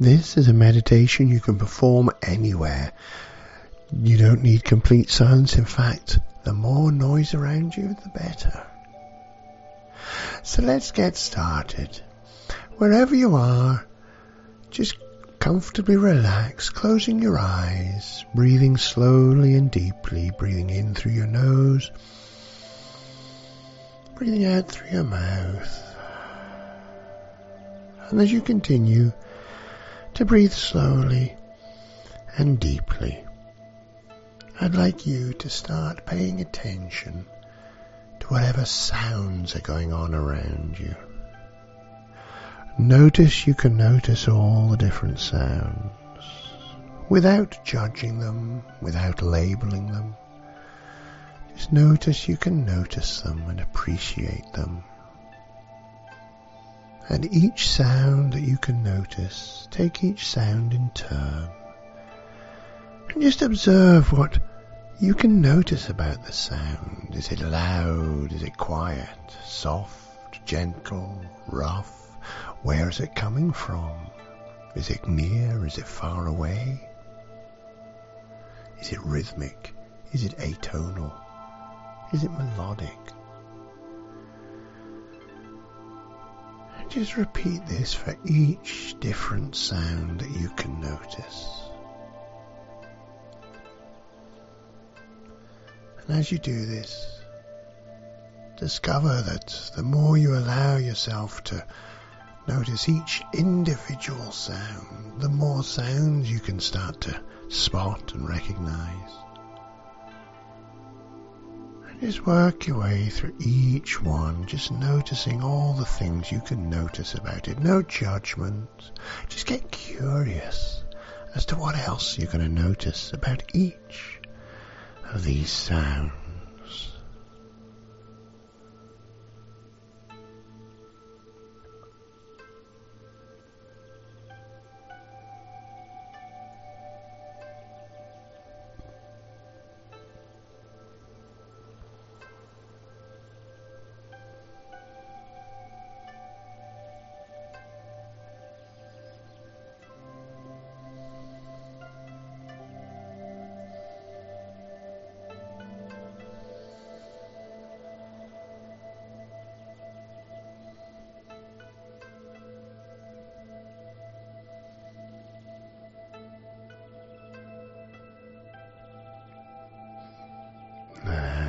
This is a meditation you can perform anywhere. You don't need complete silence. In fact, the more noise around you, the better. So let's get started. Wherever you are, just comfortably relax, closing your eyes, breathing slowly and deeply, breathing in through your nose, breathing out through your mouth. And as you continue to breathe slowly and deeply, I'd like you to start paying attention to whatever sounds are going on around you. Notice you can notice all the different sounds without judging them, without labeling them. Just notice you can notice them and appreciate them. And each sound that you can notice, take each sound in turn. And just observe what you can notice about the sound. Is it loud? Is it quiet? Soft? Gentle? Rough? Where is it coming from? Is it near? Is it far away? Is it rhythmic? Is it atonal? Is it melodic? Just repeat this for each different sound that you can notice. And as you do this, discover that the more you allow yourself to notice each individual sound, the more sounds you can start to spot and recognize. Just work your way through each one, just noticing all the things you can notice about it. No judgment. Just get curious as to what else you're going to notice about each of these sounds.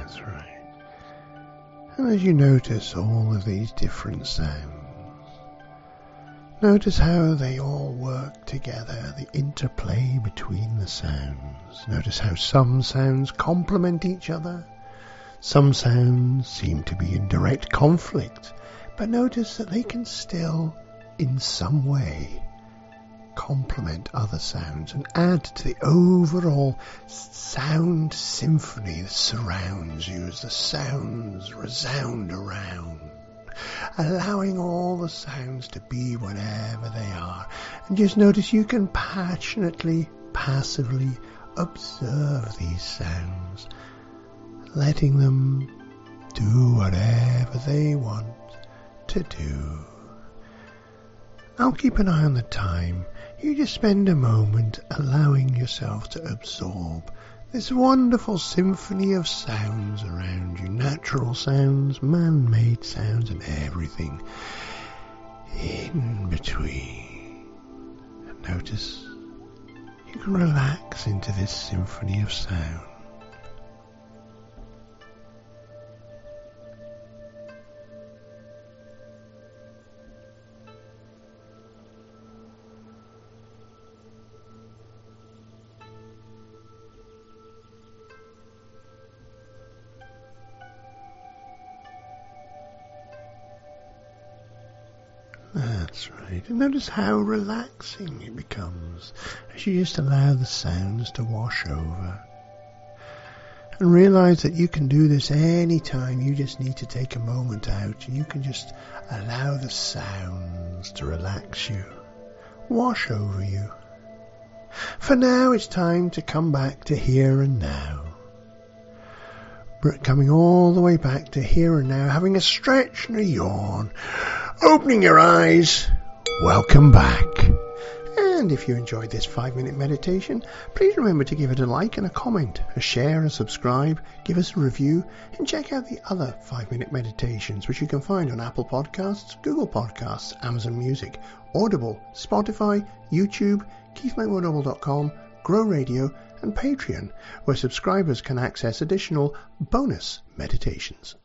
That's right. And as you notice all of these different sounds, notice how they all work together, the interplay between the sounds. Notice how some sounds complement each other. Some sounds seem to be in direct conflict, but notice that they can still, in some way, complement other sounds and add to the overall sound symphony that surrounds you as the sounds resound around. Allowing all the sounds to be whatever they are. And just notice you can passionately, passively observe these sounds, letting them do whatever they want to do. I'll keep an eye on the time you just spend a moment allowing yourself to absorb this wonderful symphony of sounds around you natural sounds, man made sounds, and everything in between. Notice you can relax into this symphony of sound. That's right. And notice how relaxing it becomes as you just allow the sounds to wash over. And realize that you can do this anytime. You just need to take a moment out and you can just allow the sounds to relax you, wash over you. For now, it's time to come back to here and now. Coming all the way back to here and now, having a stretch and a yawn opening your eyes, welcome back. And if you enjoyed this five minute meditation, please remember to give it a like and a comment, a share, a subscribe, give us a review, and check out the other five minute meditations which you can find on Apple Podcasts, Google Podcasts, Amazon Music, Audible, Spotify, YouTube, KeithBlakemoreNoble.com, Grow Radio, and Patreon, where subscribers can access additional bonus meditations.